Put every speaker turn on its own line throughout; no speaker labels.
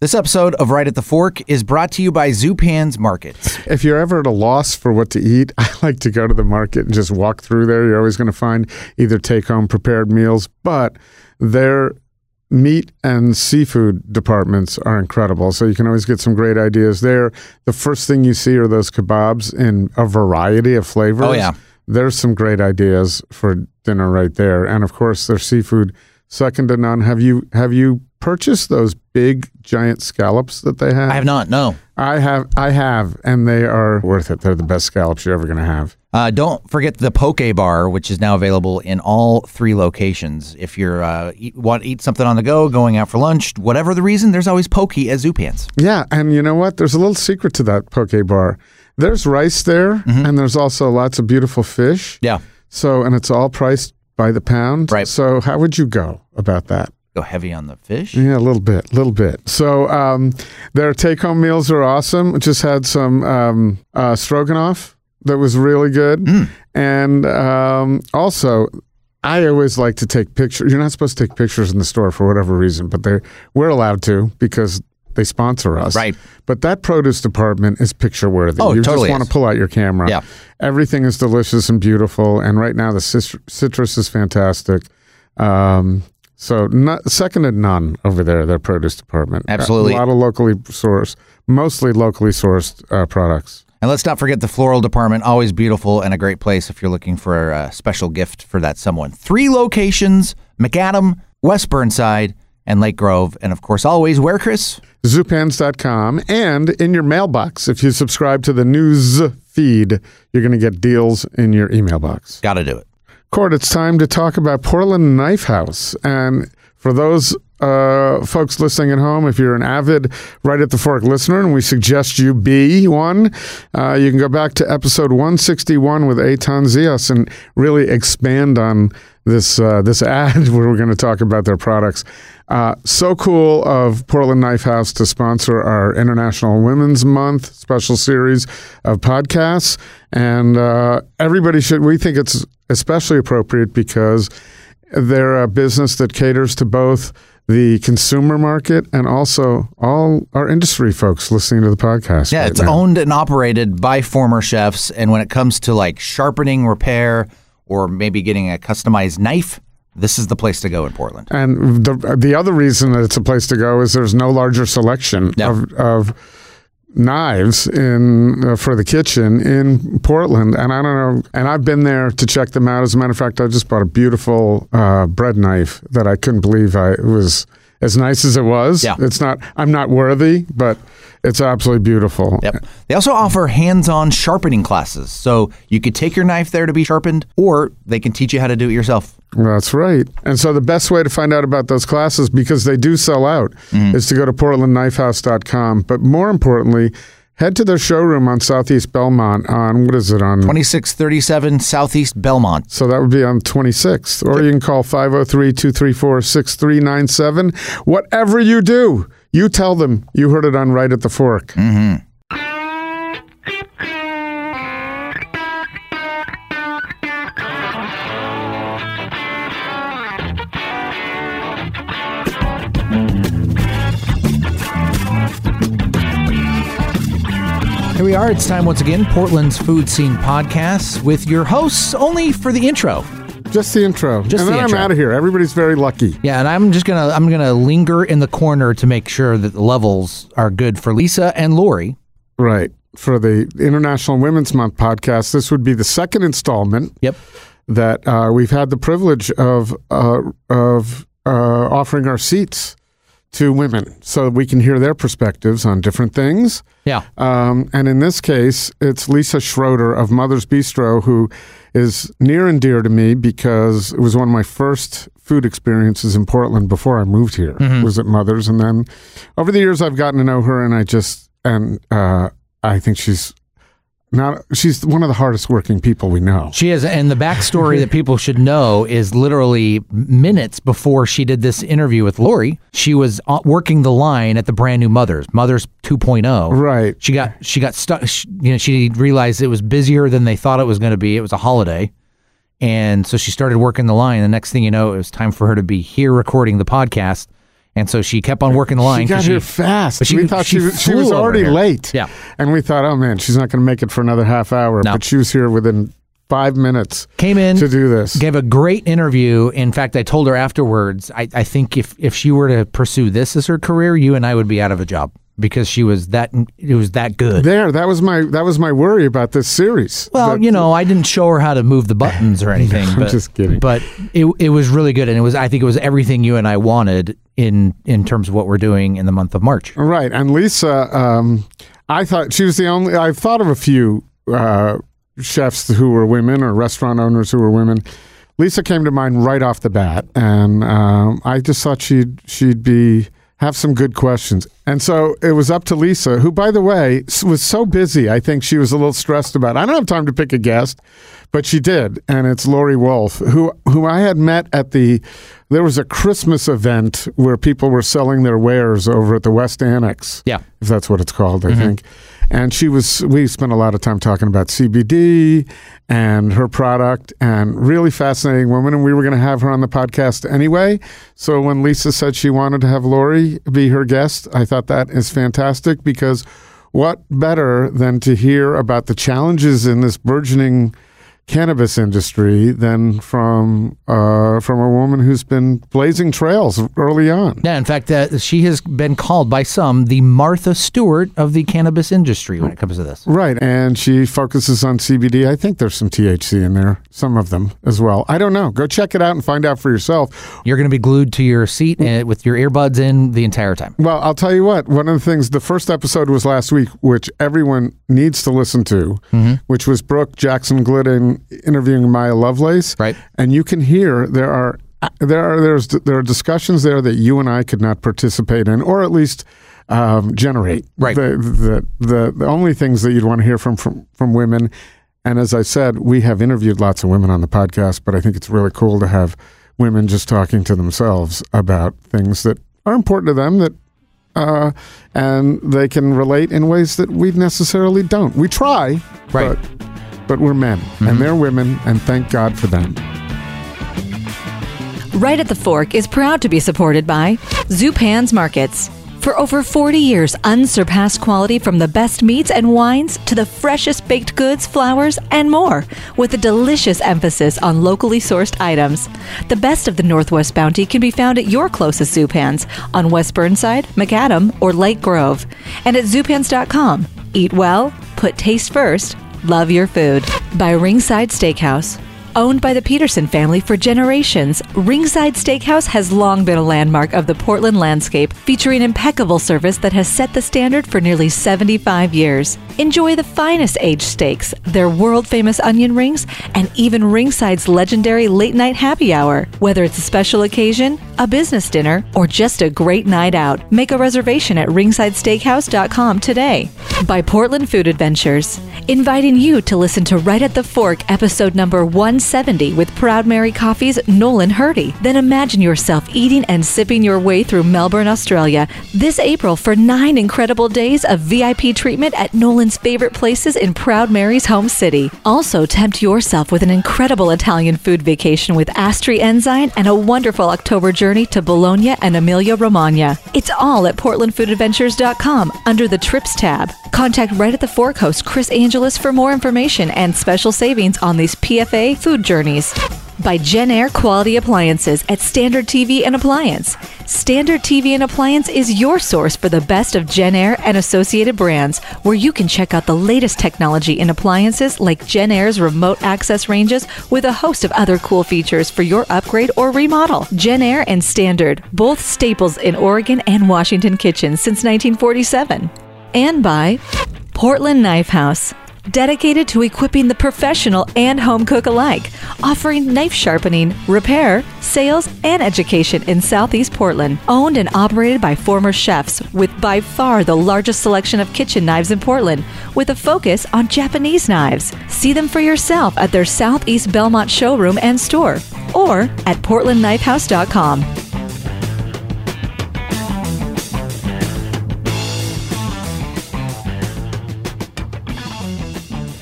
This episode of Right at the Fork is brought to you by Zupan's Markets.
If you're ever at a loss for what to eat, I like to go to the market and just walk through there. You're always going to find either take home prepared meals, but their meat and seafood departments are incredible. So you can always get some great ideas there. The first thing you see are those kebabs in a variety of flavors.
Oh, yeah.
There's some great ideas for dinner right there. And of course, their seafood second to none. Have you have you purchased those big giant scallops that they have?
I have not, no.
I have, I have, and they are worth it. They're the best scallops you're ever going to have.
Uh, don't forget the Poke Bar, which is now available in all three locations. If you're uh, eat, want to eat something on the go, going out for lunch, whatever the reason, there's always Poke at Zupan's.
Yeah, and you know what? There's a little secret to that Poke Bar. There's rice there, and there's also lots of beautiful fish.
Yeah,
So, and it's all priced by the pound.
Right.
So, how would you go about that?
go heavy on the fish.
Yeah, a little bit, a little bit. So, um, their take-home meals are awesome. Just had some um, uh, stroganoff that was really good,
Mm.
and um, also. I always like to take pictures. You're not supposed to take pictures in the store for whatever reason, but they we're allowed to because they sponsor us.
Right.
But that produce department is picture worthy.
Oh,
you
totally
just want
is.
to pull out your camera.
Yeah.
Everything is delicious and beautiful. And right now, the citrus is fantastic. Um, so, not, second to none over there, their produce department.
Absolutely.
A lot of locally sourced, mostly locally sourced uh, products.
And let's not forget the floral department, always beautiful and a great place if you're looking for a special gift for that someone. Three locations Macadam, West Burnside, and Lake Grove. And of course, always where, Chris?
Zupans.com. And in your mailbox, if you subscribe to the news feed, you're going to get deals in your email box.
Got to do it.
Court, it's time to talk about Portland Knife House. And for those uh, folks listening at home, if you're an avid Right at the Fork listener, and we suggest you be one, uh, you can go back to episode 161 with Eitan Zias and really expand on this uh, this ad where we're going to talk about their products. Uh, so cool of Portland Knife House to sponsor our International Women's Month special series of podcasts, and uh, everybody should. We think it's especially appropriate because they're a business that caters to both the consumer market and also all our industry folks listening to the podcast.
Yeah,
right
it's
now.
owned and operated by former chefs. And when it comes to like sharpening, repair, or maybe getting a customized knife, this is the place to go in Portland.
And the the other reason that it's a place to go is there's no larger selection
Yeah.
of of knives in uh, for the kitchen in Portland. And I don't know. And I've been there to check them out. As a matter of fact, I just bought a beautiful uh, bread knife that I couldn't believe I it was as nice as it was.
Yeah.
It's not. I'm not worthy, but it's absolutely beautiful.
Yep. They also offer hands-on sharpening classes, so you could take your knife there to be sharpened, or they can teach you how to do it yourself.
That's right. And so the best way to find out about those classes, because they do sell out, mm-hmm. is to go to portlandknifehouse.com. But more importantly, head to their showroom on Southeast Belmont on, what is it, on?
2637 Southeast Belmont.
So that would be on 26th. Or you can call 503 234 6397. Whatever you do, you tell them you heard it on Right at the Fork. Mm-hmm.
Here we are. It's time once again, Portland's Food Scene Podcast with your hosts only for the intro.
Just the intro.
Just
and
the
then
intro.
I'm out of here. Everybody's very lucky.
Yeah, and I'm just gonna I'm gonna linger in the corner to make sure that the levels are good for Lisa and Laurie.
Right. For the International Women's Month podcast, this would be the second installment.
Yep.
that uh, we've had the privilege of uh, of uh, offering our seats to women, so we can hear their perspectives on different things.
Yeah.
Um, and in this case, it's Lisa Schroeder of Mother's Bistro, who is near and dear to me because it was one of my first food experiences in Portland before I moved here. Was at Mother's, and then over the years, I've gotten to know her, and I just and uh, I think she's not. She's one of the hardest working people we know.
She is, and the backstory that people should know is literally minutes before she did this interview with Laurie. She was uh, working the line at the brand new Mothers, Mothers 2.0.
Right.
She got she got stuck. She, you know, she realized it was busier than they thought it was going to be. It was a holiday, and so she started working the line. The next thing you know, it was time for her to be here recording the podcast. And so she kept on working the line.
She got
'cause
here fast.
she-
we thought she,
she
was, she was already late.
Yeah.
And we thought, oh man, she's not going to make it for another half hour.
No.
But she was here within five minutes
came in
to do this.
gave a great interview. In fact, I told her afterwards, I, I think if, if she were to pursue this as her career, you and I would be out of a job because she was that it was that good.
There, that was my that was my worry about this series.
Well,
That-
you know, I didn't show her how to move the buttons or anything.
I'm
but,
just kidding.
But it it was really good, and it was I think it was everything you and I wanted in in terms of what we're doing in the month of March.
Right. And Lisa, um, I thought she was the only, I've thought of a few uh, chefs who were women or restaurant owners who were women. Lisa came to mind right off the bat. And um, I just thought she'd, she'd be, have some good questions. And so it was up to Lisa, who, by the way, was so busy. I think she was a little stressed about. I don't have time to pick a guest, but she did, and it's Laurie Wolf, who who I had met at the. There was a Christmas event where people were selling their wares over at the West Annex
Yeah.
if that's what it's called,
Mm-hmm.
I think. And she was, we spent a lot of time talking about CBD and her product, and really fascinating woman. And we were going to have her on the podcast anyway. So when Lisa said she wanted to have Laurie be her guest, I thought that is fantastic because what better than to hear about the challenges in this burgeoning cannabis industry than from uh, from a woman who's been blazing trails early on.
Yeah, in fact, uh, she has been called by some the Martha Stewart of the cannabis industry when it comes to this.
Right, and she focuses on CBD. I think there's some THC in there, some of them as well. I don't know. Go check it out and find out for yourself.
You're going to be glued to your seat uh, with your earbuds in the entire time.
Well, I'll tell you what. One of the things, the first episode was last week, which everyone needs to listen to, which was Brooke Jackson Glidden interviewing Maya Lovelace.
Right.
and you can hear there are there are there's there are discussions there that you and I could not participate in, or at least um, generate.
Right.
The, the the the only things that you'd want to hear from from from women. And as I said, we have interviewed lots of women on the podcast, but I think it's really cool to have women just talking to themselves about things that are important to them that uh, and they can relate in ways that we necessarily don't. We try,
Right.
but but we're men and mm-hmm. they're women, and thank God for them.
Right at the Fork is proud to be supported by Zupan's Markets. For over 40 years, unsurpassed quality from the best meats and wines to the freshest baked goods, flowers, and more, with a delicious emphasis on locally sourced items. The best of the Northwest Bounty can be found at your closest Zupans on West Burnside, Macadam, or Lake Grove. And at Zupans.com. Eat well, put taste first, love your food. By Ringside Steakhouse. Owned by the Peterson family for generations, Ringside Steakhouse has long been a landmark of the Portland landscape, featuring impeccable service that has set the standard for nearly 75 years. Enjoy the finest aged steaks, their world famous onion rings, and even Ringside's legendary late night happy hour. Whether it's a special occasion, a business dinner, or just a great night out, make a reservation at ringsidesteakhouse.com today. By Portland Food Adventures, inviting you to listen to Right at the Fork episode number 170 with Proud Mary Coffee's Nolan Hirte. Then imagine yourself eating and sipping your way through Melbourne, Australia this April for nine incredible days of VIP treatment at Nolan's favorite places in Proud Mary's home city. Also, tempt yourself with an incredible Italian food vacation with Astri Enzyme and a wonderful October journey to Bologna and Emilia Romagna. It's all at portlandfoodadventures.com under the Trips tab. Contact right at the host Chris Angelus for more information and special savings on these PFA food journeys. By Jenn-Air Quality Appliances at Standard TV and Appliance. Standard TV and Appliance is your source for the best of Jenn-Air and associated brands, where you can check out the latest technology in appliances like Jenn-Air's remote access ranges with a host of other cool features for your upgrade or remodel. Jenn-Air and Standard, both staples in Oregon and Washington kitchens since 1947. And by Portland Knife House. Dedicated to equipping the professional and home cook alike, offering knife sharpening, repair, sales, and education in Southeast Portland. Owned and operated by former chefs, with by far the largest selection of kitchen knives in Portland, with a focus on Japanese knives. See them for yourself at their Southeast Belmont showroom and store, or at portlandknifehouse.com.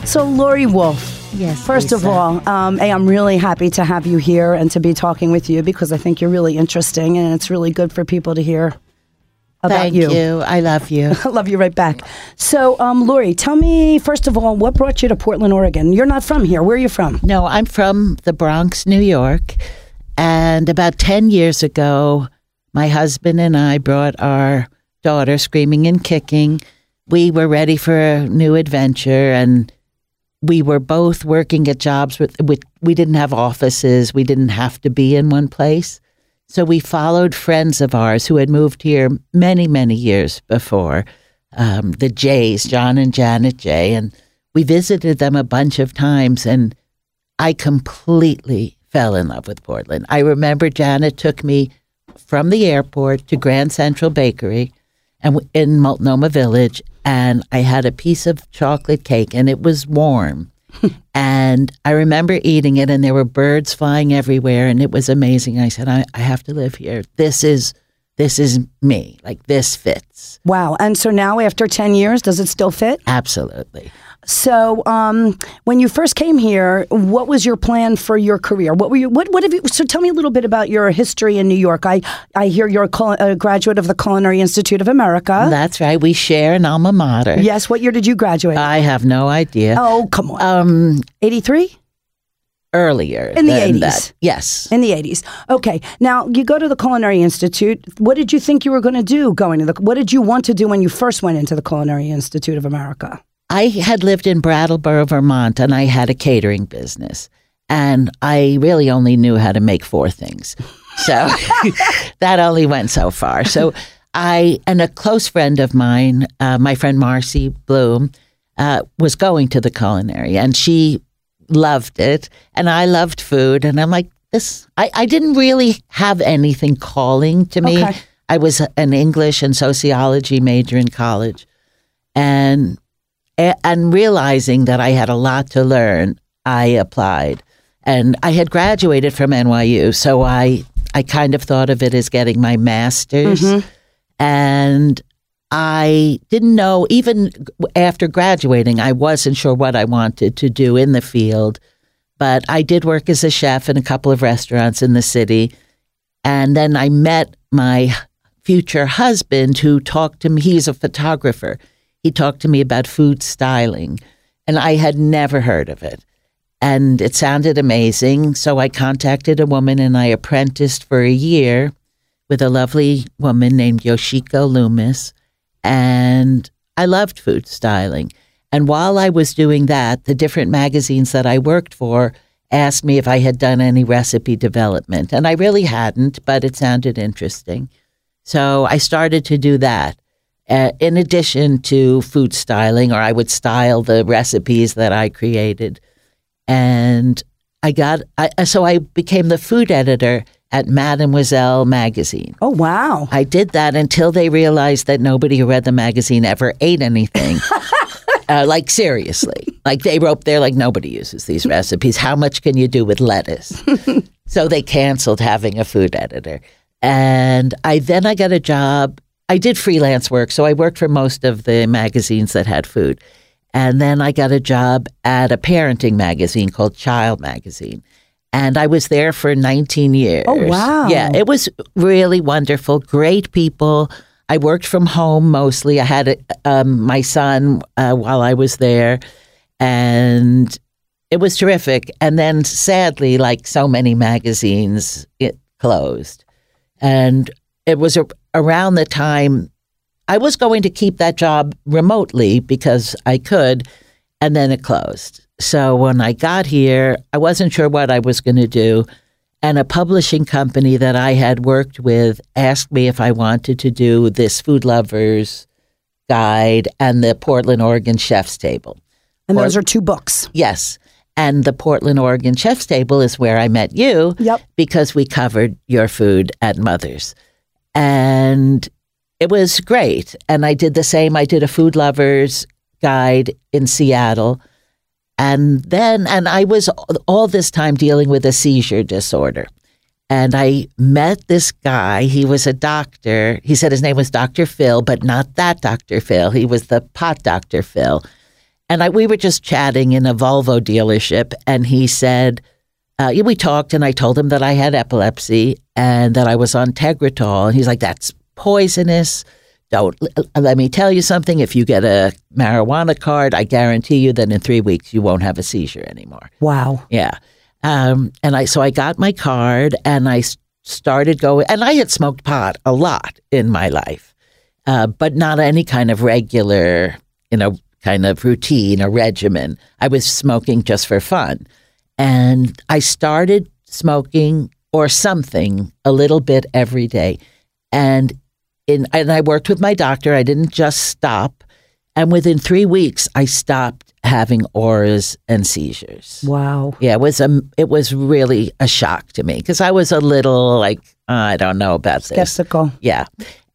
So, Laurie Wolf, Yes,
First of all, um, hey, I'm really happy to have you here and to be talking with you because I think you're really interesting and it's really good for people to hear about
Thank you. I love you.
I love you right back. So, um, Laurie, tell me first of all, what brought you to Portland, Oregon? You're not from here. Where are you from?
No, I'm from the Bronx, New York. And about 10 years ago, my husband and I brought our daughter screaming and kicking. We were ready for a new adventure and we were both working at jobs with, with we didn't have offices, we didn't have to be in one place. So we followed friends of ours who had moved here many, many years before, um, the Jays, John and Janet Jay, and we visited them a bunch of times and I completely fell in love with Portland. I remember Janet took me from the airport to Grand Central Bakery and in Multnomah Village, and I had a piece of chocolate cake, and it was warm. and I remember eating it, and there were birds flying everywhere, and it was amazing. I said, I, I have to live here. This is this is me. Like this fits
Wow. And so now, after 10 years, does it still fit?
absolutely.
So, um, when you first came here, what was your plan for your career? What were you? What, what have you? So, tell me a little bit about your history in New York. I, I hear you're a, graduate of the Culinary Institute of America.
That's right. We share an alma mater.
yes. What year did you graduate?
I have no idea.
oh, come on.
Um,
83?
earlier
In the 80s.
that. Yes.
In the 80s. Okay. Now, you go to the Culinary Institute. What did you think you were going to do going to the What did you want to do when you first went into the Culinary Institute of America?
I had lived in Brattleboro, Vermont, and I had a catering business. And I really only knew how to make four things. So that only went so far. So I, and a close friend of mine, uh, my friend Marcy Bloom, uh, was going to the culinary and she loved it. And I loved food. And I'm like, this, I, I didn't really have anything calling to me.
Okay.
I was an English and sociology major in college. And and realizing that I had a lot to learn, I applied. And I had graduated from NYU, so I I kind of thought of it as getting my master's. Mm-hmm. And I didn't know even after graduating, I wasn't sure what I wanted to do in the field. But I did work as a chef in a couple of restaurants in the city. And then I met my future husband who talked to me. He's a photographer. He talked to me about food styling, and I had never heard of it. And it sounded amazing. So I contacted a woman and I apprenticed for a year with a lovely woman named Yoshiko Loomis. And I loved food styling. And while I was doing that, the different magazines that I worked for asked me if I had done any recipe development. And I really hadn't, but it sounded interesting. So I started to do that. Uh, in addition to food styling, or I would style the recipes that I created. And I got, I, so I became the food editor at Mademoiselle magazine.
Oh, wow.
I did that until they realized that nobody who read the magazine ever ate anything. uh, like seriously, like they wrote there, like nobody uses these recipes. How much can you do with lettuce? so they canceled having a food editor, and I then I got a job. I did freelance work, so I worked for most of the magazines that had food, and then I got a job at a parenting magazine called Child Magazine. And I was there for 19 years.
Oh, wow.
Yeah, it was really wonderful. Great people. I worked from home mostly. I had a, um, my son uh, while I was there, and it was terrific. And then, sadly, like so many magazines, it closed. And it was a, around the time I was going to keep that job remotely because I could, and then it closed. So when I got here, I wasn't sure what I was going to do. And a publishing company that I had worked with asked me if I wanted to do this food lovers guide and the Portland, Oregon Chef's Table.
And those are two books.
Yes. And the Portland, Oregon Chef's Table is where I met you.
Yep.
Because we covered your food at Mother's. And it was great. And I did the same. I did a food lovers guide in Seattle. And then, and I was all this time dealing with a seizure disorder. And I met this guy. He was a doctor. He said his name was Dr. Phil, but not that Dr. Phil. He was the pot Dr. Phil. and I, we were just chatting in a Volvo dealership, and he said, uh, we talked, and I told him that I had epilepsy and that I was on Tegretol, and he's like, "That's poisonous." Don't let me tell you something. If you get a marijuana card, I guarantee you that in three weeks you won't have a seizure anymore.
Wow.
Yeah. Um, and I so I got my card and I started going. And I had smoked pot a lot in my life, uh, but not any kind of regular, you know, kind of routine or regimen. I was smoking just for fun, and I started smoking or something a little bit every day, and in and I worked with my doctor. I didn't just stop, and within three weeks, I stopped having auras and seizures.
Wow.
Yeah, it was a it was really a shock to me because I was a little like I don't know about this.
Skeptical.
Yeah,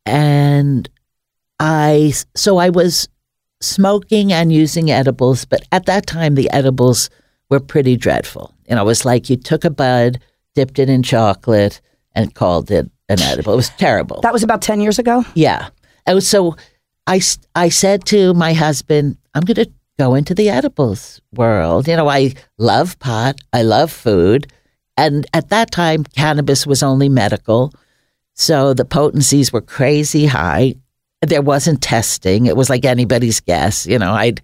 and I so I was smoking and using edibles, but at that time the edibles were pretty dreadful. You know, it was like you took a bud, dipped it in chocolate, and called it an edible. It was terrible.
That was about 10 years ago?
Yeah. And so I, I said to my husband, I'm going to go into the edibles world. You know, I love pot, I love food. And at that time, cannabis was only medical. So the potencies were crazy high. There wasn't testing. It was like anybody's guess. You know, I'd,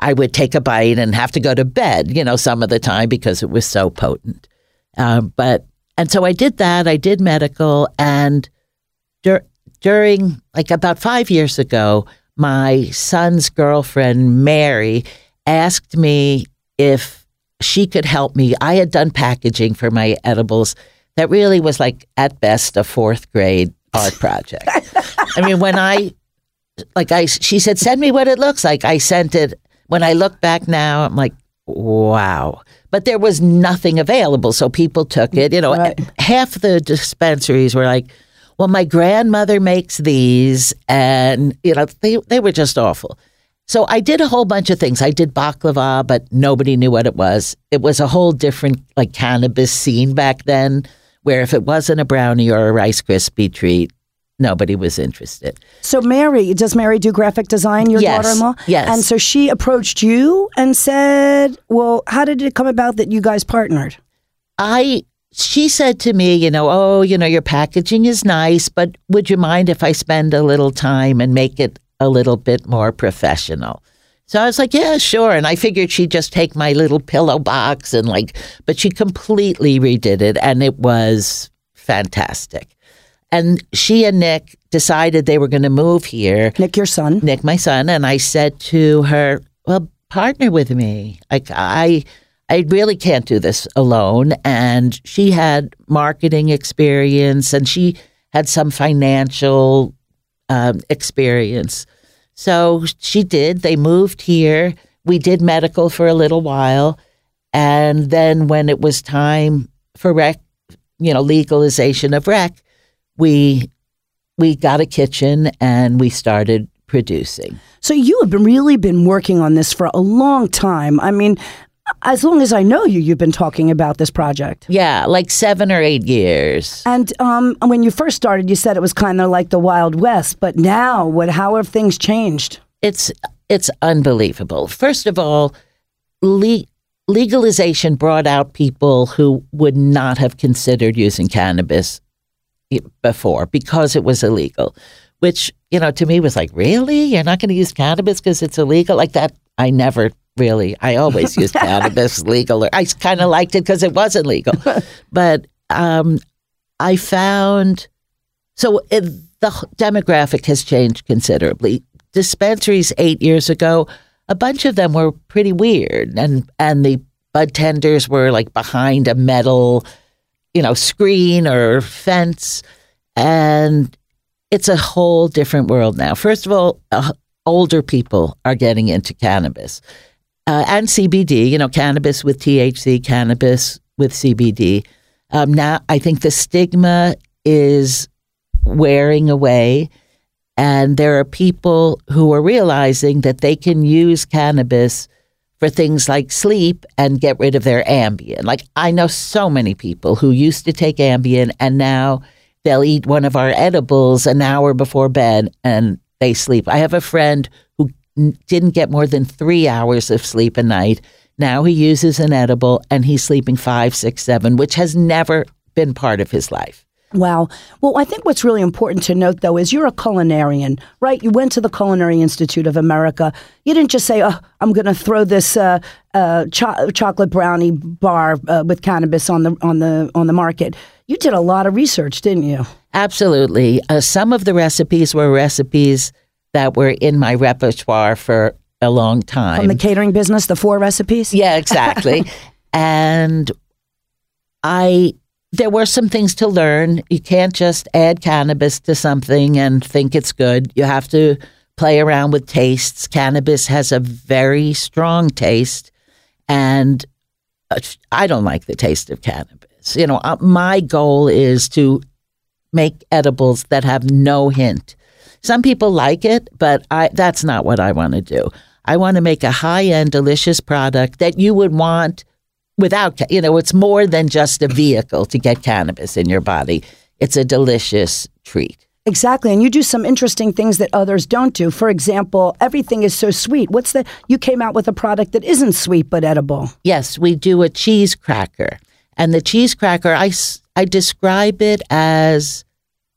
I would take a bite and have to go to bed, you know, some of the time because it was so potent. Um, but, and so I did that. I did medical and dur- during like about five years ago, my son's girlfriend, Mary, asked me if she could help me. I had done packaging for my edibles that really was like, at best, a fourth grade art project. I mean, when I, like, I, she said, send me what it looks like. I sent it. When I look back now, I'm like, wow. But there was nothing available. So people took it. You know,
Right.
half the dispensaries were like, well, my grandmother makes these, and you know they they were just awful. So I did a whole bunch of things. I did baklava, but nobody knew what it was. It was a whole different like cannabis scene back then, where if it wasn't a brownie or a Rice Krispie treat, nobody was interested.
So Mary, does Mary do graphic design, your
Yes,
daughter-in-law?
yes.
And so she approached you and said, well, how did it come about that you guys partnered?
I she said to me, you know, oh, you know, your packaging is nice, but would you mind if I spend a little time and make it a little bit more professional? So I was like, yeah, sure. And I figured she'd just take my little pillow box and like, but she completely redid it and it was fantastic. And she and Nick decided they were going to move here.
Nick, your son.
Nick, my son, and I said to her, "Well, partner with me. Like I, I really can't do this alone." And she had marketing experience, and she had some financial um, experience. So she did. They moved here. We did medical for a little while, and then when it was time for rec, you know, legalization of rec, we we got a kitchen and we started producing.
So you have been really been working on this for a long time. I mean, as long as I know you, you've been talking about this project.
Yeah, like seven or eight years.
And um, when you first started, you said it was kind of like the Wild West. But now, what? How have things changed?
It's it's unbelievable. First of all, le- legalization brought out people who would not have considered using cannabis before because it was illegal. Which you know, to me was like, really? You're not going to use cannabis because it's illegal? Like that? I never really. I always used cannabis legal. Or I kind of liked it because it wasn't legal. but um, I found so it, the demographic has changed considerably. Dispensaries eight years ago, a bunch of them were pretty weird, and and the bud tenders were like behind a metal, you know, screen or fence, and it's a whole different world now. First of all, uh, older people are getting into cannabis uh, and CBD. You know, cannabis with THC, cannabis with CBD. Um, now, I think the stigma is wearing away, and there are people who are realizing that they can use cannabis for things like sleep and get rid of their Ambien. Like I know so many people who used to take Ambien and now they'll eat one of our edibles an hour before bed and they sleep. I have a friend who didn't get more than three hours of sleep a night. Now he uses an edible and he's sleeping five, six, seven, which has never been part of his life.
Wow. Well, I think what's really important to note, though, is you're a culinarian, right? You went to the Culinary Institute of America. You didn't just say, oh, I'm going to throw this uh, uh, cho- chocolate brownie bar uh, with cannabis on the, on, the, on the market. You did a lot of research, didn't you?
Absolutely. Uh, some of the recipes were recipes that were in my repertoire for a long time.
From the catering business, the four recipes?
Yeah, exactly. and I there were some things to learn. You can't just add cannabis to something and think it's good. You have to play around with tastes. Cannabis has a very strong taste, and uh, I don't like the taste of cannabis. You know, uh, my goal is to make edibles that have no hint. Some people like it, but I, that's not what I want to do. I want to make a high end, delicious product that you would want without, you know, it's more than just a vehicle to get cannabis in your body. It's a delicious treat.
Exactly. And you do some interesting things that others don't do. For example, everything is so sweet. What's the, you came out with a product that isn't sweet but edible.
Yes, we do a cheese cracker. And the cheese cracker, I, I describe it as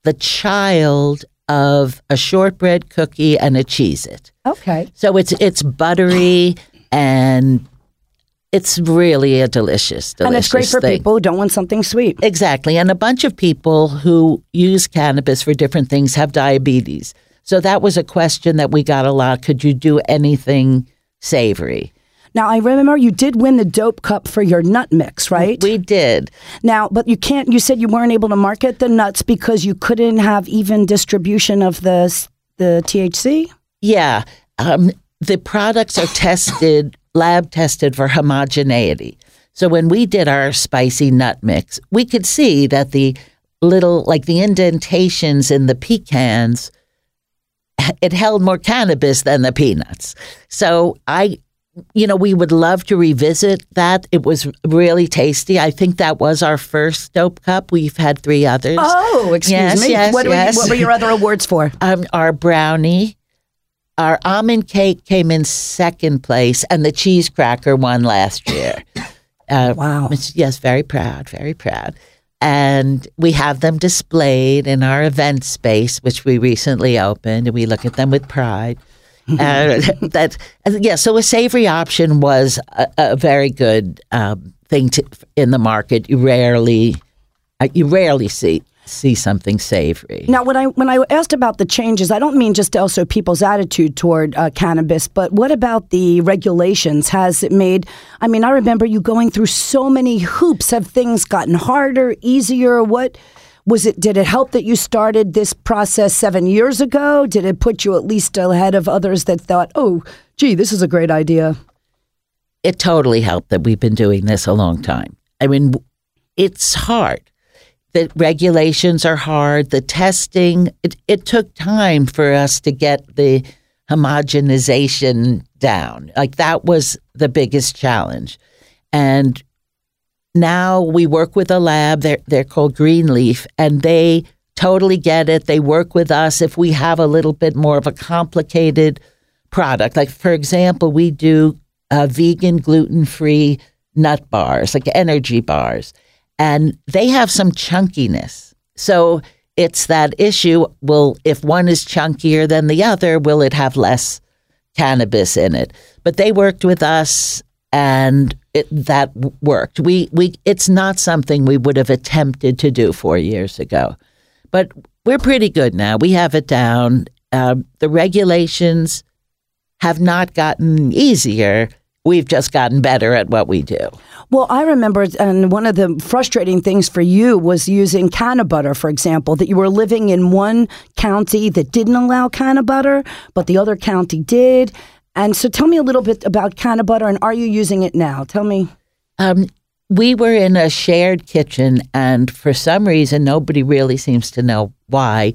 the child of a shortbread cookie and a Cheez-It.
Okay.
So it's it's buttery and it's really a delicious, delicious
And it's great for
thing.
people who don't want something sweet.
Exactly. And a bunch of people who use cannabis for different things have diabetes. So that was a question that we got a lot. Could you do anything savory?
Now, I remember you did win the dope cup for your nut mix, right?
We did.
Now, but you can't, you said you weren't able to market the nuts because you couldn't have even distribution of the, the THC?
Yeah. Um, the products are tested, lab tested for homogeneity. So when we did our spicy nut mix, we could see that the little, like the indentations in the pecans, it held more cannabis than the peanuts. So I, you know, we would love to revisit that. It was really tasty. I think that was our first dope cup. We've had three others.
Oh, excuse
Yes,
me.
yes,
what,
yes.
Were, what were your other awards for?
um, our brownie, our almond cake came in second place, and the cheese cracker won last year. Uh,
Wow.
Yes, very proud, very proud. And we have them displayed in our event space, which we recently opened, and we look at them with pride. uh, that yeah, so a savory option was a, a very good um, thing to, in the market. You rarely, uh, you rarely see see something savory.
Now, when I when I asked about the changes, I don't mean just also people's attitude toward uh, cannabis, but what about the regulations? Has it made? I mean, I remember you going through so many hoops. Have things gotten harder, easier? What was it? Did it help that you started this process seven years ago? Did it put you at least ahead of others that thought, "Oh, gee, this is a great idea"?
it totally helped that we've been doing this a long time. I mean, it's hard. The regulations are hard. The testing, it, it took time for us to get the homogenization down. Like that was the biggest challenge. And now we work with a lab. They're, they're called Greenleaf, and they totally get it. They work with us if we have a little bit more of a complicated product. Like, for example, we do uh, vegan, gluten free nut bars, like energy bars, and they have some chunkiness. So it's that issue. Will if one is chunkier than the other, will it have less cannabis in it? But they worked with us, and it, that worked. We we it's not something we would have attempted to do four years ago, but we're pretty good now. We have it down. Um, the regulations have not gotten easier. We've just gotten better at what we do.
Well, I remember, and one of the frustrating things for you was using canna butter, for example, that you were living in one county that didn't allow canna butter, but the other county did. And so tell me a little bit about canna butter, and are you using it now? Tell me.
Um, we were in a shared kitchen, and for some reason, nobody really seems to know why.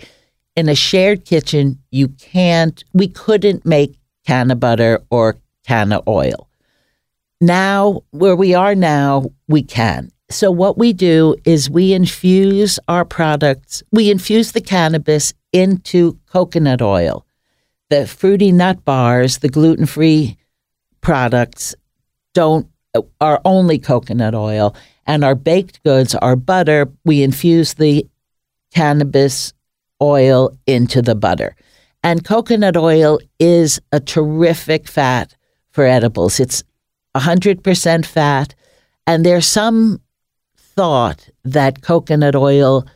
In a shared kitchen, you can't, we couldn't make canna butter or canna oil. Now, where we are now, we can. So, what we do is we infuse our products, we infuse the cannabis into coconut oil. the fruity nut bars, the gluten free products, don't are only coconut oil, and our baked goods are butter. We infuse the cannabis oil into the butter. And coconut oil is a terrific fat for edibles. It's 100% fat. And there's some thought that coconut oil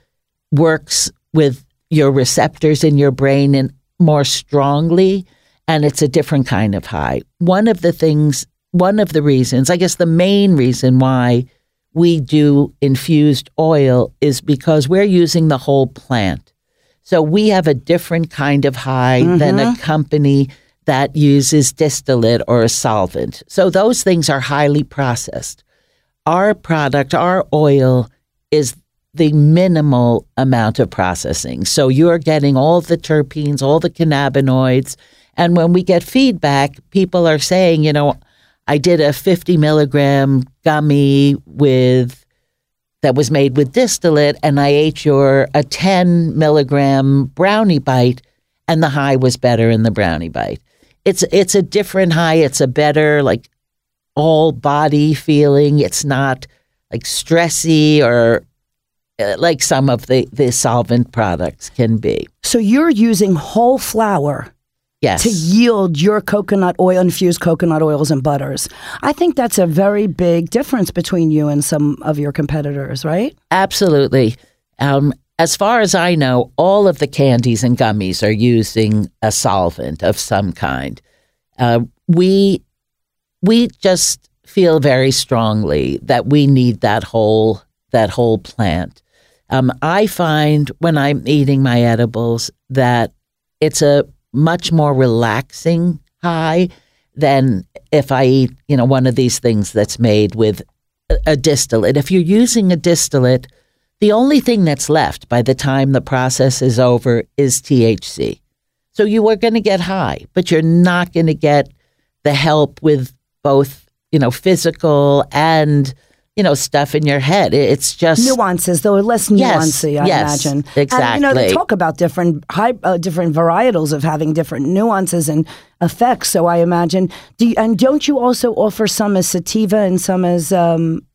works with your receptors in your brain and more strongly, and it's a different kind of high. One of the things, one of the reasons, I guess the main reason why we do infused oil is because we're using the whole plant. So we have a different kind of high mm-hmm. than a company that uses distillate or a solvent. So those things are highly processed. Our product, our oil, is the minimal amount of processing. So you're getting all the terpenes, all the cannabinoids. And when we get feedback, people are saying, you know, I did a 50 milligram gummy with that was made with distillate, and I ate your a 10 milligram brownie bite, and the high was better in the brownie bite. It's it's a different high. It's a better like all body feeling. It's not like stressy or uh, like some of the, the solvent products can be.
So you're using whole flour
yes.
to yield your coconut oil, infused coconut oils and butters. I think that's a very big difference between you and some of your competitors, right?
Absolutely. Um, as far as I know, all of the candies and gummies are using a solvent of some kind. Uh, we we just feel very strongly that we need that whole that whole plant. Um, I find when I'm eating my edibles that it's a much more relaxing high than if I eat, you know, one of these things that's made with a, a distillate. If you're using a distillate, the only thing that's left by the time the process is over is THC. So you are going to get high, but you're not going to get the help with both, you know, physical and you know, stuff in your head. It's just
nuances, though less nuancy,
yes,
I
yes,
imagine.
Exactly.
And, you know, they talk about different high, uh, different varietals of having different nuances and effects. So I imagine. Do you, and don't you also offer some as sativa and some as um,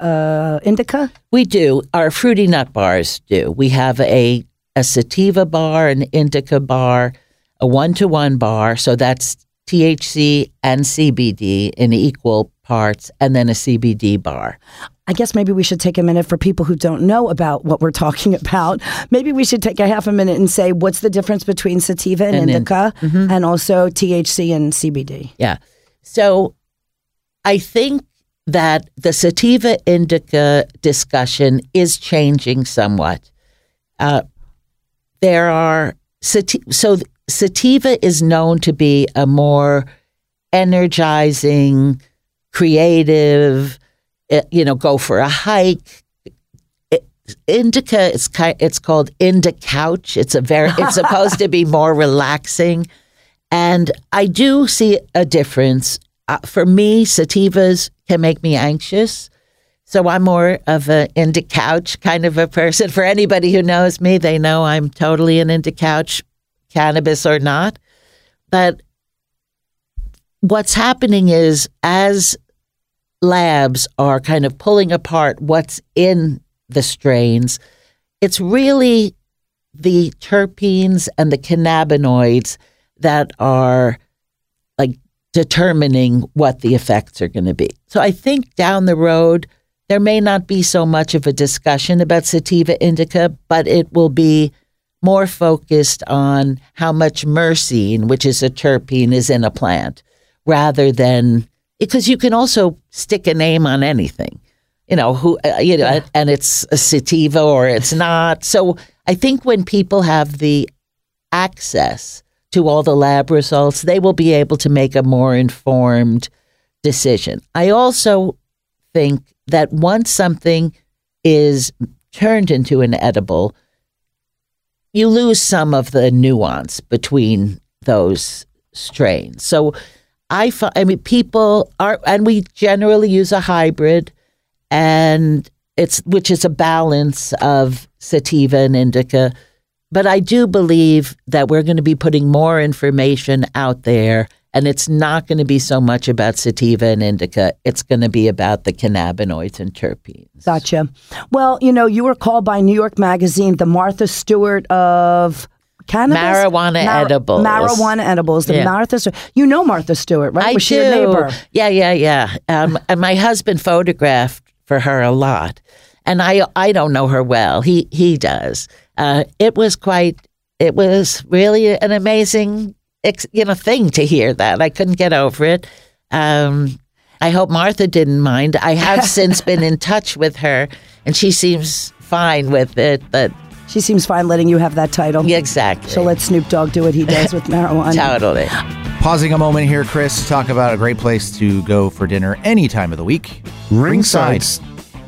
uh, indica?
We do. Our fruity nut bars do. We have a a sativa bar, an indica bar, a one to one bar. So that's THC and CBD in equal parts, and then a CBD bar.
I guess maybe we should take a minute for people who don't know about what we're talking about. Maybe we should take a half a minute and say what's the difference between sativa and, and indica in, mm-hmm. and also THC and CBD.
Yeah. So I think that the sativa indica discussion is changing somewhat. Uh, there are so sativa is known to be a more energizing, creative, eh, you know, go for a hike. indica, it's kind, it's called Indicouch. It's a very, it's supposed to be more relaxing, and I do see a difference. Uh, for me, sativas can make me anxious. So I'm more of an couch kind of a person. For anybody who knows me, they know I'm totally an into couch, cannabis or not. But what's happening is as labs are kind of pulling apart what's in the strains, it's really the terpenes and the cannabinoids that are like determining what the effects are going to be. So I think down the road, there may not be so much of a discussion about sativa indica, but it will be more focused on how much myrcene, which is a terpene, is in a plant rather than because you can also stick a name on anything, you know, who, uh, you know, yeah. and it's a sativa or it's not. So I think when people have the access to all the lab results, they will be able to make a more informed decision. I also think that once something is turned into an edible, you lose some of the nuance between those strains. So I, find, I mean, people are, and we generally use a hybrid, and it's which is a balance of sativa and indica. But I do believe that we're going to be putting more information out there, and it's not going to be so much about sativa and indica. It's going to be about the cannabinoids and terpenes.
Gotcha. Well, you know, you were called by New York Magazine the Martha Stewart of cannabis,
Marijuana edibles.
Marijuana edibles. The
Yeah.
Martha Stewart. You know Martha Stewart, right?
I
was
do.
your neighbor?
Yeah, yeah, yeah. Um, and my husband photographed for her a lot, and I I don't know her well. He he does. Uh, it was quite. It was really an amazing, you know, thing to hear that. I couldn't get over it. Um, I hope Martha didn't mind. I have since been in touch with her, and she seems fine with it. But
She seems fine letting you have that title.
exactly,
She'll let Snoop Dogg do what he does with marijuana.
totally.
Pausing a moment here, Chris, to talk about a great place to go for dinner any time of the week.
Ringside.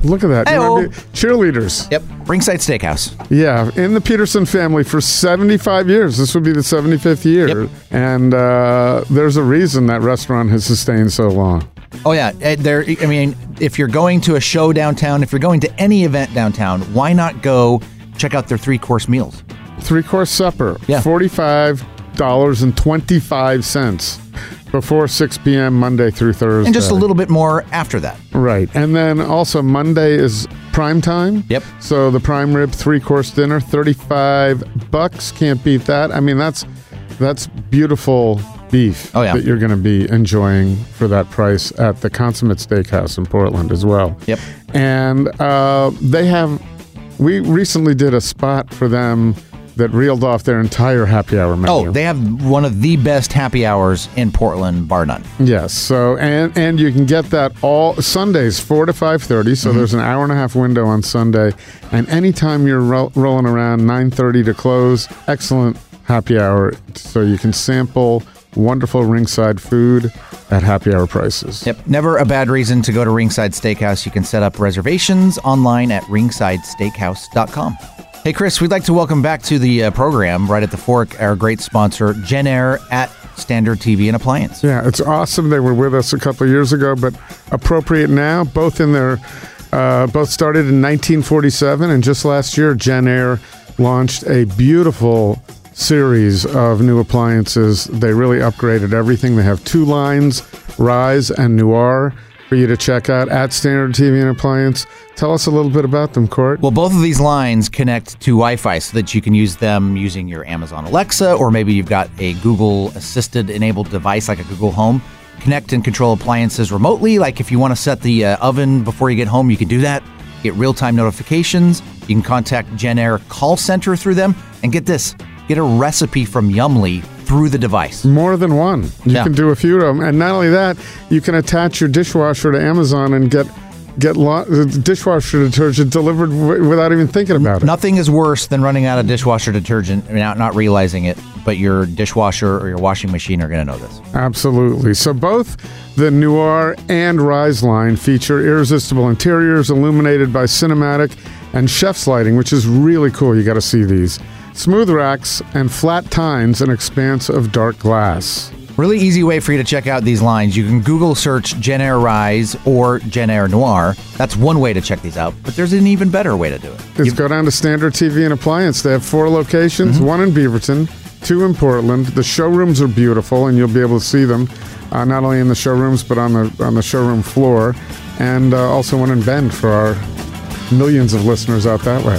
Look at that.
Hey-o.
Cheerleaders.
Yep. Ringside Steakhouse.
Yeah, in the Peterson family for 75 years. This would be the 75th year.
Yep.
And uh, there's a reason that restaurant has sustained so long.
Oh yeah, there. I mean, if you're going to a show downtown, if you're going to any event downtown, why not go check out their three course meals?
Three course supper,
Yeah.
$45.25 before 6 p.m. Monday through Thursday.
And just a little bit more after that.
Right. And then also Monday is prime time.
Yep.
So the prime rib three course dinner, 35 bucks. Can't beat that. I mean, that's that's beautiful beef
Oh, yeah.
that you're going to be enjoying for that price at the Consummate Steakhouse in Portland as well.
Yep.
And uh, they have, we recently did a spot for them that reeled off their entire happy hour menu.
Oh, they have one of the best happy hours in Portland, bar none.
Yes. So and and you can get that all Sundays four to five thirty. So mm-hmm. there's an hour and a half window on Sunday, and anytime you're ro- rolling around nine thirty to close, excellent happy hour. So you can sample wonderful ringside food at happy hour prices.
Yep. Never a bad reason to go to Ringside Steakhouse. You can set up reservations online at ringsidesteakhouse.com. Hey, Chris, we'd like to welcome back to the uh, program, right at the fork, our great sponsor, Jenn-Air at Standard TV and Appliance.
Yeah, it's awesome. They were with us a couple of years ago, but appropriate now. Both in their, uh, both started in 1947, and just last year, Jenn-Air launched a beautiful series of new appliances. They really upgraded everything. They have two lines, Rise and Noir, for you to check out at Standard TV and Appliance. Tell us a little bit about them, Court.
Well, both of these lines connect to Wi Fi so that you can use them using your Amazon Alexa, or maybe you've got a Google assisted enabled device like a Google Home. Connect and control appliances remotely. Like if you want to set the uh, oven before you get home, you can do that. Get real time notifications. You can contact Jenn-Air call center through them. And get this get a recipe from Yummly through the device.
More than one. You
Yeah.
can do a few of them, and not only that, you can attach your dishwasher to Amazon and get get lo- dishwasher detergent delivered w- without even thinking about it.
Nothing is worse than running out of dishwasher detergent and not, not realizing it, but your dishwasher or your washing machine are going to know this.
Absolutely. So both the Noir and Rise line feature irresistible interiors illuminated by cinematic and chef's lighting, which is really cool. You got to see these. Smooth racks and flat tines, an expanse of dark glass.
Really easy way for you to check out these lines. You can Google search Jenn-Air Rise or Jenn-Air Noir. That's one way to check these out, but there's an even better way to do it.
Is go down to Standard TV and Appliance. They have four locations, one in Beaverton, two in Portland. The showrooms are beautiful, and you'll be able to see them uh, not only in the showrooms but on the on the showroom floor, and uh, also one in Bend for our millions of listeners out that way.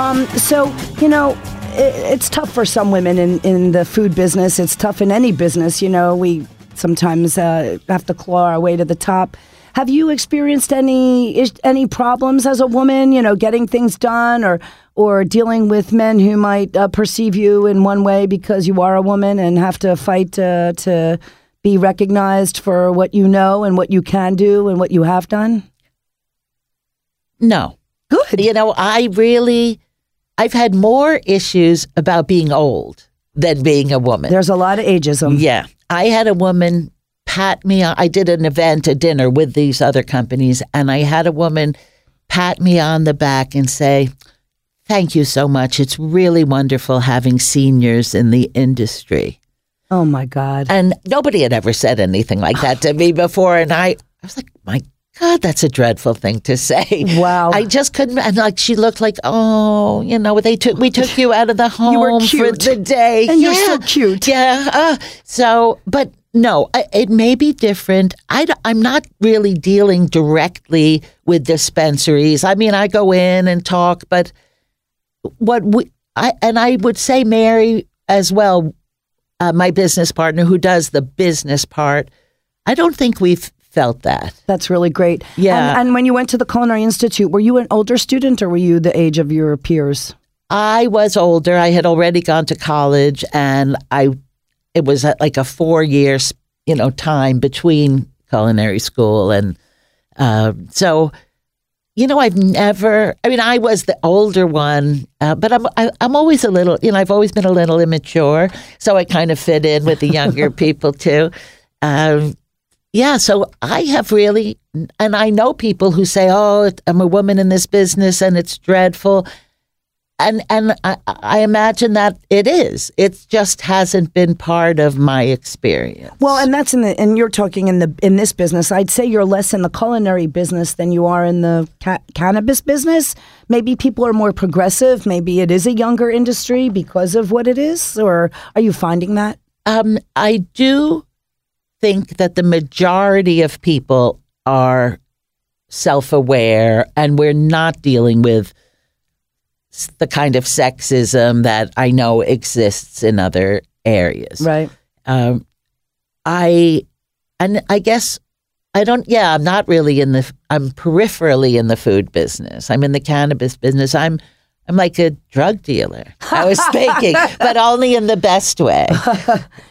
So, you know, it, it's tough for some women in, in the food business. It's tough in any business. You know, we sometimes uh, have to claw our way to the top. Have you experienced any any problems as a woman? You know, getting things done, or or dealing with men who might uh, perceive you in one way because you are a woman and have to fight to to be recognized for what you know and what you can do and what you have done.
No.
Good.
You know, I really, I've had more issues about being old than being a woman.
There's a lot of ageism.
Yeah. I had a woman pat me on, I did an event, a dinner with these other companies, and I had a woman pat me on the back and say, Thank you so much. It's really wonderful having seniors in the industry.
Oh my God.
And nobody had ever said anything like that to me before. And I, I was like, my God, that's a dreadful thing to say.
Wow.
I just couldn't. And like she looked like, oh, you know, they took we took you out of the home for the day,
And you're so cute.
Yeah. Uh, so, but no, I- it may be different. I, am not really dealing directly with dispensaries. I mean, I go in and talk, but what we I and I would say Mary as well, uh, my business partner who does the business part. I don't think we've felt that.
That's really great.
Yeah.
And, and when you went to the Culinary Institute, were you an older student or were you the age of your peers?
I was older. I had already gone to college, and I it was like a four years you know time between culinary school and uh, so you know I've never. I mean, I was the older one, uh, but I'm I, I'm always a little. You know, I've always been a little immature, so I kind of fit in with the younger people too. Um, yeah, so I have really, and I know people who say, "Oh, I'm a woman in this business, and it's dreadful." and and I, I imagine that it is. It just hasn't been part of my experience.
Well, and that's in the and you're talking in the in this business. I'd say you're less in the culinary business than you are in the ca- cannabis business. Maybe people are more progressive. Maybe it is a younger industry because of what it is. Or are you finding that?
Um, I do think that the majority of people are self-aware, and we're not dealing with the kind of sexism that I know exists in other areas.
Right.
um, I and I guess I don't. Yeah, I'm not really in the. I'm peripherally in the food business. I'm in the cannabis business. I'm I'm like a drug dealer. I was thinking, but only in the best way.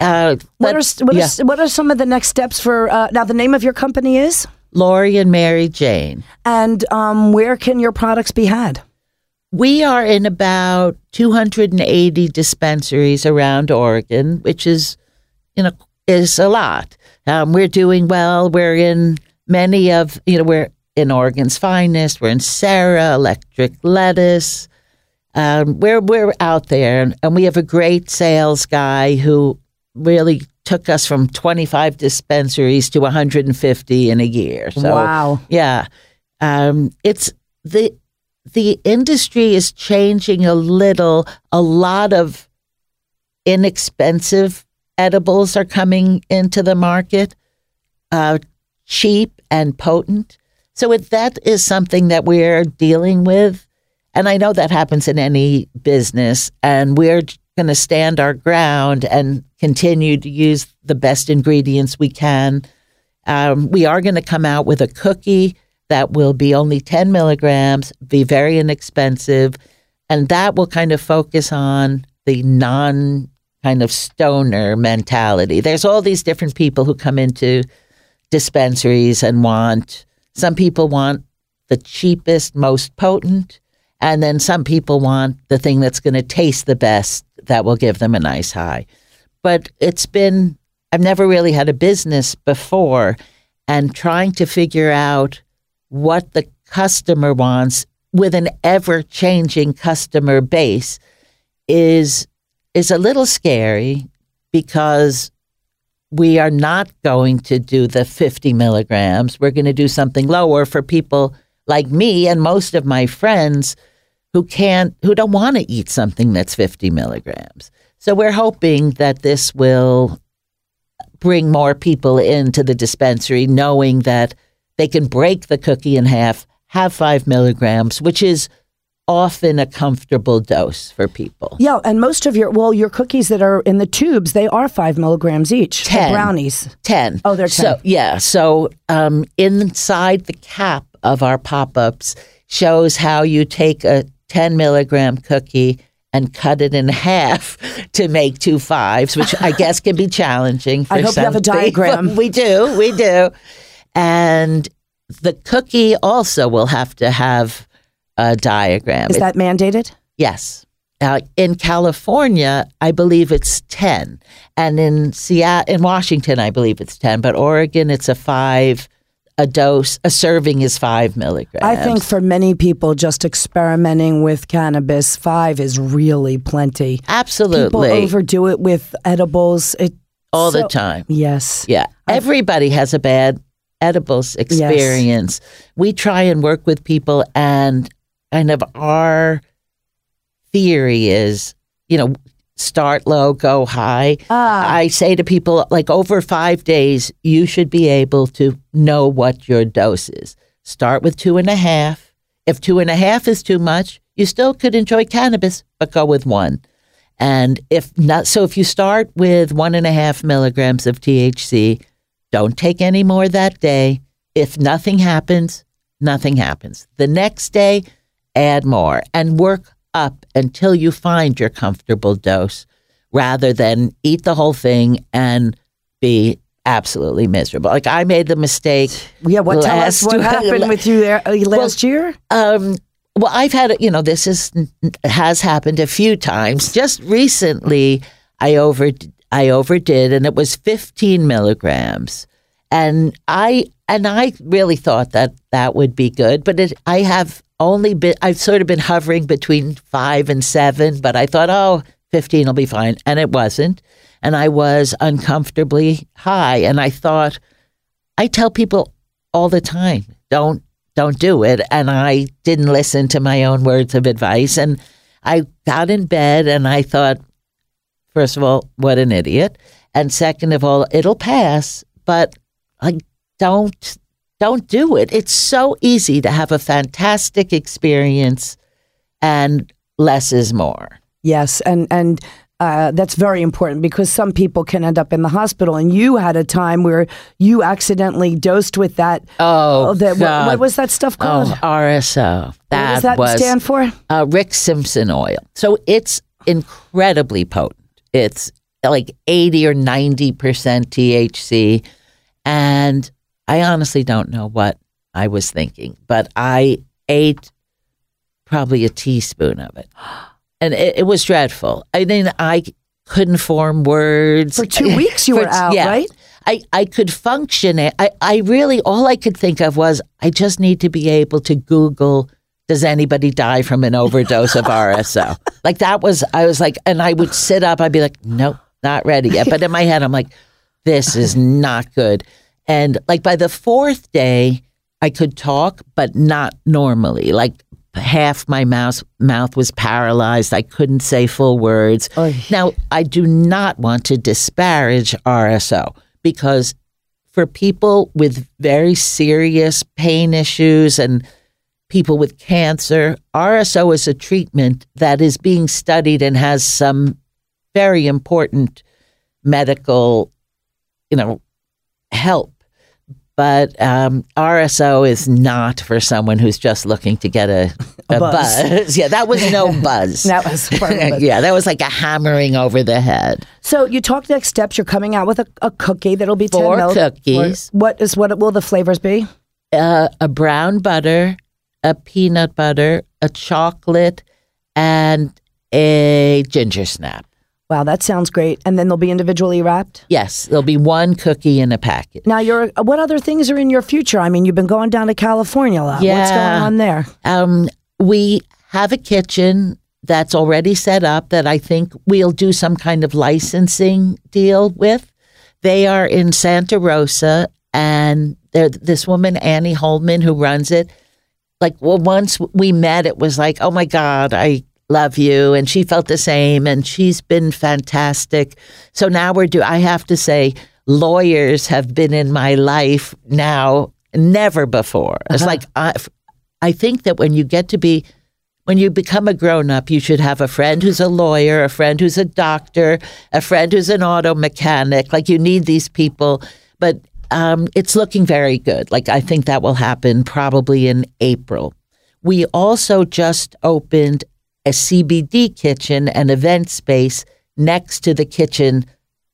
Uh,
What are what,
yeah,
are, what are some of the next steps for uh, now? The name of your company is,
Laurie and Maryjane.
and um, where can your products be had?
We are in about 280 dispensaries around Oregon, which is, you know, is a lot. Um, we're doing well. We're in many of, you know, we're in Oregon's finest. We're in Serra, Electric Lettuce. Um, we're we're out there, and, and we have a great sales guy who really took us from 25 dispensaries to 150 in a year. So,
Wow.
yeah, um, it's the the industry is changing a little. A lot of inexpensive edibles are coming into the market, uh, cheap and potent. So it, that is something that we're dealing with. And I know that happens in any business. And we're going to stand our ground and continue to use the best ingredients we can. Um, we are going to come out with a cookie that will be only 10 milligrams, be very inexpensive. And that will kind of focus on the non kind of stoner mentality. There's all these different people who come into dispensaries and want, some people want the cheapest, most potent, and then some people want the thing that's going to taste the best that will give them a nice high. But it's been, I've never really had a business before, and trying to figure out what the customer wants with an ever changing customer base is is a little scary because we are not going to do the 50 milligrams. We're going to do something lower for people like me and most of my friends who can't, who don't want to eat something that's 50 milligrams. So we're hoping that this will bring more people into the dispensary, knowing that they can break the cookie in half, have five milligrams, which is often a comfortable dose for people.
Yeah, and most of your well, your cookies that are in the tubes, they are five milligrams each.
Ten.
brownies.
10.
Oh, they're
So, yeah. So um, inside the cap of our pop ups shows how you take a 10 milligram cookie and cut it in half to make two fives, which I guess can be challenging. For
I hope you have a diagram.
We do. We do. And the cookie also will have to have a diagram.
Is
It-
that mandated?
Yes. Uh, in California, I believe it's 10. And in Seattle, in Washington, I believe it's 10. But Oregon, it's a five. A dose, a serving is five milligrams.
I think for many people, just experimenting with cannabis, five is really plenty.
Absolutely.
People overdo it with edibles. It
all
so-
the time.
Yes.
Yeah, everybody has a bad edibles experience. We try and work with people, and kind of our theory is, you know, start low, go high.
Ah.
I say to people, like over five days, you should be able to know what your dose is. Start with two and a half. If two and a half is too much, you still could enjoy cannabis, but go with one. And if not, so if you start with one and a half milligrams of THC, don't take any more that day. If nothing happens, nothing happens. The next day, add more and work up until you find your comfortable dose rather than eat the whole thing and be absolutely miserable. Like I made the mistake.
Yeah, what tell us what happened with you there uh, last year?
Um, well, I've had, you know, this is has happened a few times. Just recently, I over I overdid, and it was 15 milligrams, and I and I really thought that that would be good, but it, I have only been I've sort of been hovering between five and seven, but I thought, oh, 15 will be fine, and it wasn't, and I was uncomfortably high, and I thought. I tell people all the time, don't don't do it. And I didn't listen to my own words of advice. And I got in bed and I thought, first of all, what an idiot. And second of all, it'll pass, but I don't don't do it. It's so easy to have a fantastic experience and less is more.
Yes, and and uh, that's very important because some people can end up in the hospital, and you had a time where you accidentally dosed with that.
Oh,
that, what, what was that stuff called?
Oh, RSO.
what
That
does that
was
stand for?
uh, Rick Simpson oil. So it's incredibly potent. It's like 80 or 90% THC. And I honestly don't know what I was thinking, but I ate probably a teaspoon of it. And it, it was dreadful. I mean, I couldn't form words.
For two weeks you
For-
were out,
yeah.
right?
I, I could function. it. I, I really, all I could think of was I just need to be able to Google, does anybody die from an overdose of RSO? Like that was, I was like, and I would sit up, I'd be like, nope, not ready yet. But in my head, I'm like, this is not good. And like by the fourth day, I could talk, but not normally. Like half my mouth mouth was paralyzed. I couldn't say full words. Now, I do not want to disparage RSO because for people with very serious pain issues and people with cancer, RSO is a treatment that is being studied and has some very important medical, you know, help. But um, RSO is not for someone who's just looking to get a, a,
buzz.
buzz. yeah, that was no buzz.
That was part of it.
yeah, that was like a hammering over the head.
So you talk next steps. You're coming out with a, a cookie that'll be
Four
10 mil.
cookies.
What is what will the flavors be?
uh, a brown butter, a peanut butter, a chocolate, and a ginger snap.
Wow, that sounds great. And then they'll be individually wrapped.
Yes, there'll be one cookie in a packet.
Now, you're what other things are in your future? I mean, you've been going down to California a lot.
Yeah.
What's going on there?
Um, we have a kitchen that's already set up that I think we'll do some kind of licensing deal with. They are in Santa Rosa, and they're this woman Annie Holman who runs it. Like, well, once we met, it was like, oh my God, I love you, and she felt the same, and she's been fantastic. So now we're do. I have to say, lawyers have been in my life now, never before. It's like I, I think that when you get to be when you become a grown up, you should have a friend who's a lawyer, a friend who's a doctor, a friend who's an auto mechanic. Like you need these people, but um, it's looking very good. Like I think that will happen probably in April. We also just opened a CBD kitchen, an event space next to the kitchen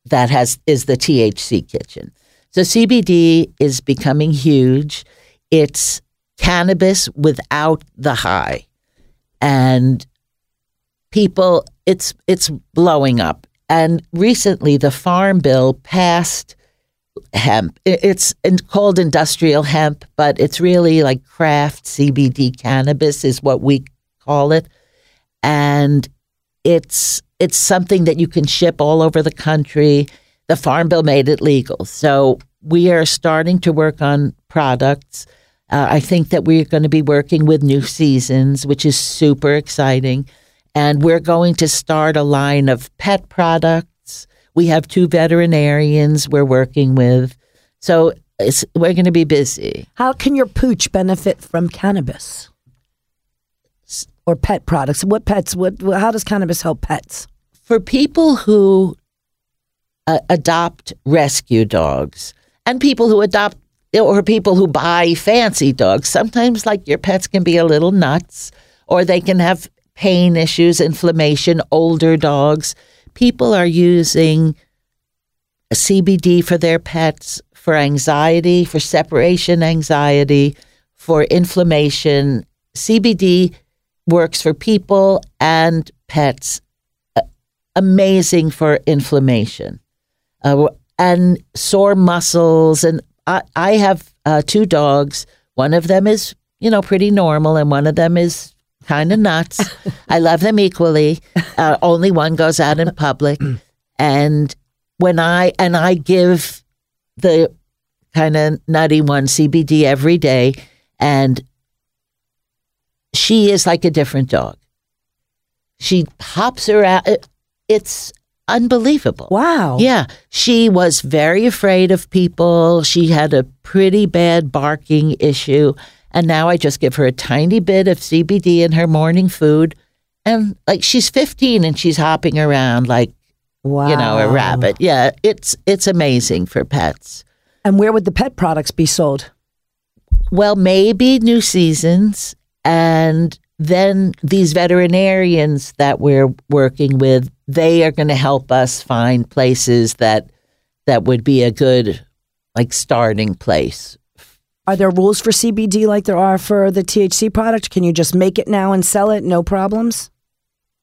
that has is the THC kitchen. So CBD is becoming huge. It's cannabis without the high and people it's it's blowing up and recently the farm bill passed hemp it's called industrial hemp but it's really like craft CBD cannabis is what we call it and it's it's something that you can ship all over the country the farm bill made it legal so we are starting to work on products. Uh, I think that we're going to be working with new seasons, which is super exciting. And we're going to start a line of pet products. We have two veterinarians we're working with. So we're going to be busy.
How can your pooch benefit from cannabis or pet products? What pets? What? How does cannabis help pets?
For people who uh, adopt rescue dogs and people who adopt or people who buy fancy dogs, sometimes like your pets can be a little nuts or they can have pain issues, inflammation, older dogs. People are using CBD for their pets for anxiety, for separation anxiety, for inflammation. CBD works for people and pets. Uh, amazing for inflammation uh, and sore muscles. And I, I have uh, two dogs. One of them is, you know, pretty normal, and one of them is kind of nuts. I love them equally. Uh, only one goes out in public, and when I and I give the kind of nutty one CBD every day, and she is like a different dog. She hops around. Uh, it's unbelievable.
Wow.
Yeah. She was very afraid of people. She had a pretty bad barking issue. And now I just give her a tiny bit of CBD in her morning food. And like she's 15 and she's hopping around like,
wow.
you know, a rabbit. Yeah. It's, it's amazing for pets.
And where would the pet products be sold?
Well, maybe New Seasons and then these veterinarians that we're working with, they are going to help us find places that that would be a good like starting place.
Are there rules for CBD like there are for the THC product? Can you just make it now and sell it, no problems?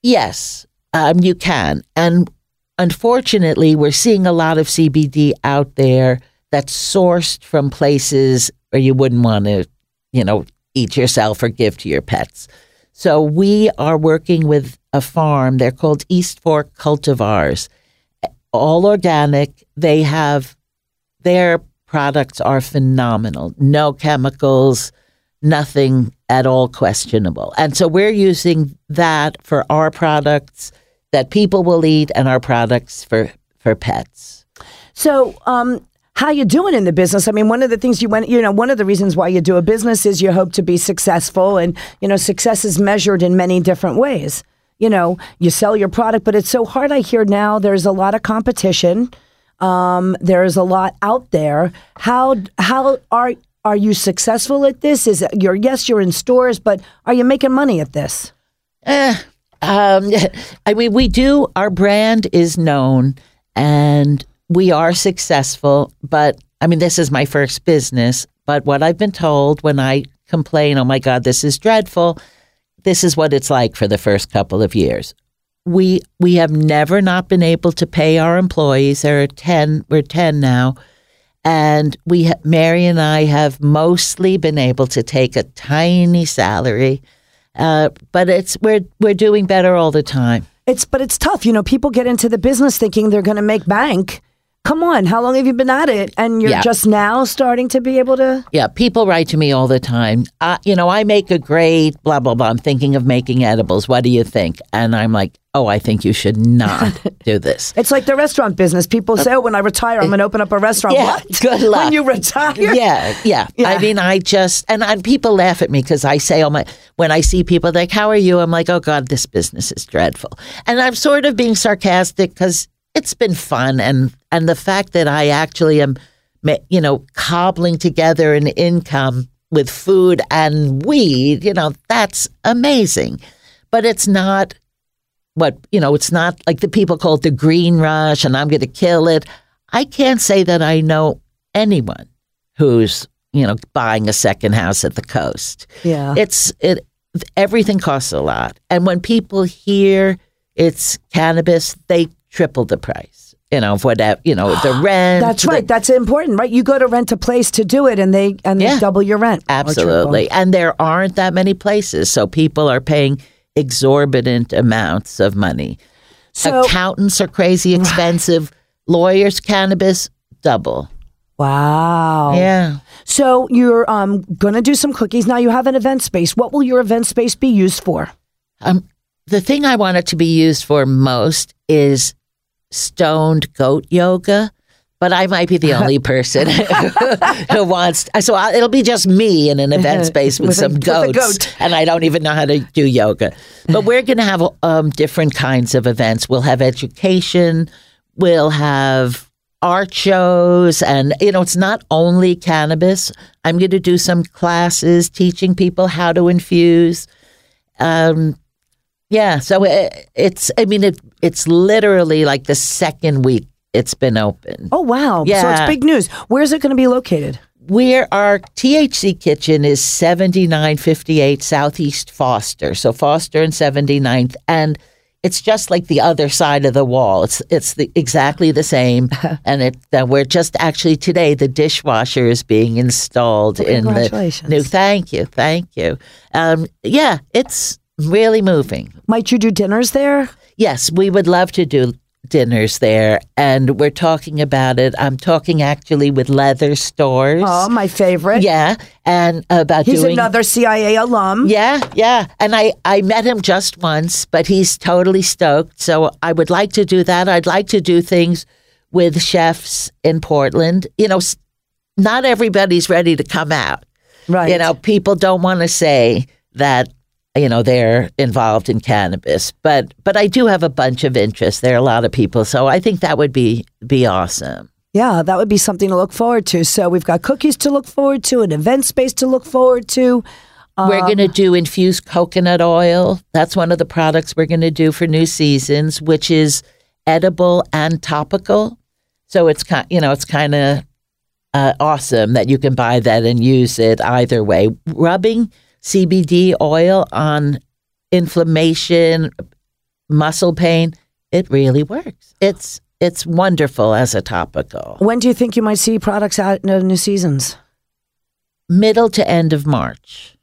Yes, um, you can. And unfortunately, we're seeing a lot of CBD out there that's sourced from places where you wouldn't want to, you know, eat yourself or give to your pets. So we are working with a farm. They're called East Fork Cultivars, all organic. They have their products are phenomenal. No chemicals, nothing at all questionable. And so we're using that for our products that people will eat and our products for for pets.
So, um, how you doing in the business? I mean, one of the things you went, you know, one of the reasons why you do a business is you hope to be successful, and you know, success is measured in many different ways. You know, you sell your product, but it's so hard. I hear now there's a lot of competition. Um, there's a lot out there. How how are are you successful at this? Is it, you're yes, you're in stores, but are you making money at this?
Eh, um, I mean, we do. Our brand is known, and we are successful, but I mean, this is my first business. But what I've been told when I complain, oh my God, this is dreadful, this is what it's like for the first couple of years. We we have never not been able to pay our employees. There are ten. We're ten now, and we Mary and I have mostly been able to take a tiny salary, uh, but it's we're we're doing better all the time.
It's but it's tough. You know, people get into the business thinking they're going to make bank Come on, how long have you been at it? And you're
Yeah.
just now starting to be able to.
Yeah, people write to me all the time. Uh, you know, I make a great blah blah blah. I'm thinking of making edibles. What do you think? And I'm like, oh, I think you should not do this.
It's like the restaurant business. People say, "Oh, when I retire, I'm going to open up a restaurant."
Yeah,
what?
good luck.
When you retire?
Yeah, yeah,
Yeah.
I mean, I just and, and people laugh at me because I say, "Oh my!" When I see people like, "How are you?" I'm like, "Oh God, this business is dreadful," and I'm sort of being sarcastic because it's been fun. And and the fact that I actually am, you know, cobbling together an income with food and weed, you know, that's amazing, but it's not what you know it's not like the people call it the green rush and i'm going to kill it. I can't say that i know anyone who's you know buying a second house at the coast.
Yeah.
it's it everything costs a lot. And when people hear it's cannabis they triple the price you know of whatever you know the rent
That's
the-
right. That's important, right? You go to rent a place to do it, and they and they
Yeah.
double your rent.
Absolutely. And there aren't that many places. So people are paying exorbitant amounts of money.
So
Accountants are crazy expensive. Lawyers, cannabis, double.
Wow.
Yeah.
So you're um, going to do some cookies. Now you have an event space. What will your event space be used for?
Um, the thing I want it to be used for most is stoned goat yoga. But I might be the only person who wants. So i it'll be just me in an event space with,
With
some
a
goats,
goat.
and I don't even know how to do yoga. But we're going to have um, different kinds of events. We'll have education. We'll have art shows, and you know, it's not only cannabis. I'm going to do some classes teaching people how to infuse. Um, yeah, so it, it's. I mean, it, it's literally like the second week it's been open.
Oh, wow.
Yeah.
So it's big news. Where's it going to be located?
Where our THC kitchen is 7958 Southeast Foster. So Foster and 79th. And it's just like the other side of the wall. It's it's the, exactly the same. and it uh, we're just actually today the dishwasher is being installed in the new. Thank you, thank you. Um, yeah, it's really moving.
Might you do dinners there?
Yes, we would love to do dinners there, and we're talking about it. I'm talking actually with Leather Storrs.
Oh, my favorite.
Yeah, and about
He's
doing.
another CIA alum.
yeah, yeah, and I I met him just once, but he's totally stoked. So I would like to do that. I'd like to do things with chefs in Portland. You know, not everybody's ready to come out.
Right.
You know, people don't want to say that you know they're involved in cannabis, but but I do have a bunch of interest. There are a lot of people, so I think that would be be awesome.
Yeah, that would be something to look forward to. So we've got cookies to look forward to, an event space to look forward to.
we're going to do infused coconut oil. That's one of the products we're going to do for new seasons, which is edible and topical. So it's kind, you know, it's kind of uh, awesome that you can buy that and use it either way. Rubbing CBD oil on inflammation, muscle pain, it really works. It's it's wonderful as a topical.
When do you think you might see products out in the new seasons?
Middle to end of March.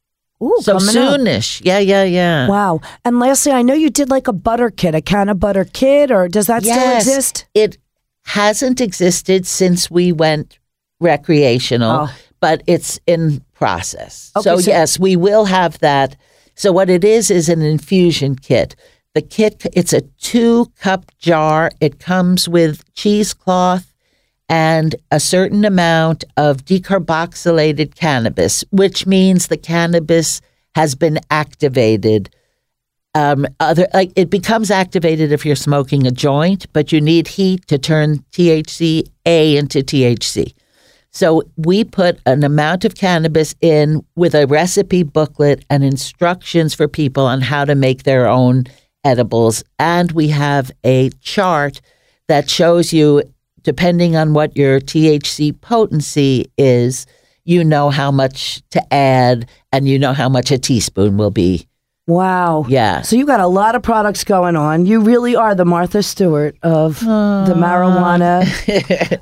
Ooh,
So
coming up.
soonish. Yeah, yeah, yeah.
Wow. And lastly, I know you did like a butter kit, a can of butter kit, or does that still
Yes.
exist?
It hasn't existed since we went recreational,
Oh.
but it's in process.
Okay,
so,
so-
yes, we will have that. So what it is is an infusion kit. The kit it's a 2 cup jar. It comes with cheesecloth and a certain amount of decarboxylated cannabis, which means the cannabis has been activated um, other like it becomes activated if you're smoking a joint, but you need heat to turn THC A into THC. So we put an amount of cannabis in with a recipe booklet and instructions for people on how to make their own edibles, and we have a chart that shows you, depending on what your THC potency is, you know how much to add, and you know how much a teaspoon will be.
Wow.
Yeah.
So you got a lot of products going on. You really are the Martha Stewart of the marijuana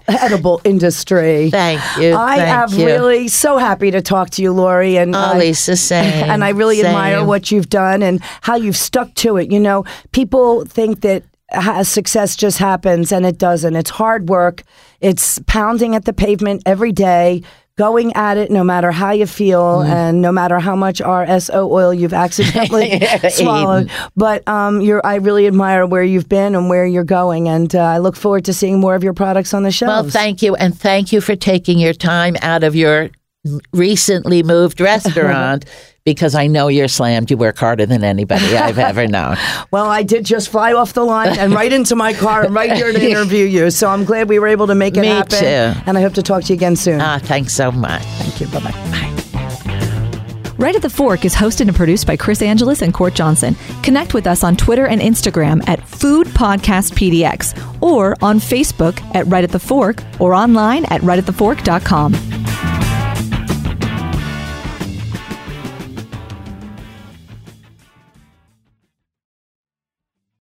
edible industry.
Thank you.
I
thank
am
you.
really so happy to talk to you, Laurie, and I-
Lisa, same.
and I really admire what you've done and how you've stuck to it. You know, people think that success just happens, and it doesn't. It's hard work. It's pounding at the pavement every day. Going at it no matter how you feel
Mm.
and no matter how much RSO oil you've accidentally swallowed. But um, you're, I really admire where you've been and where you're going. And uh, I look forward to seeing more of your products on the shelves.
Well, thank you, and thank you for taking your time out of your recently moved restaurant because I know you're slammed. You work harder than anybody I've ever known.
Well, I did just fly off the line and right into my car and right here to interview you. So I'm glad we were able to make it
Me
happen.
too.
And I hope to talk to you again soon.
Ah, thanks so much.
Thank you. Bye bye. Bye.
Right at the Fork is hosted and produced by Chris Angeles and Court Johnson. Connect with us on Twitter and Instagram at Food Podcast PDX or on Facebook at Right at the Fork or online at rightatthefork.com.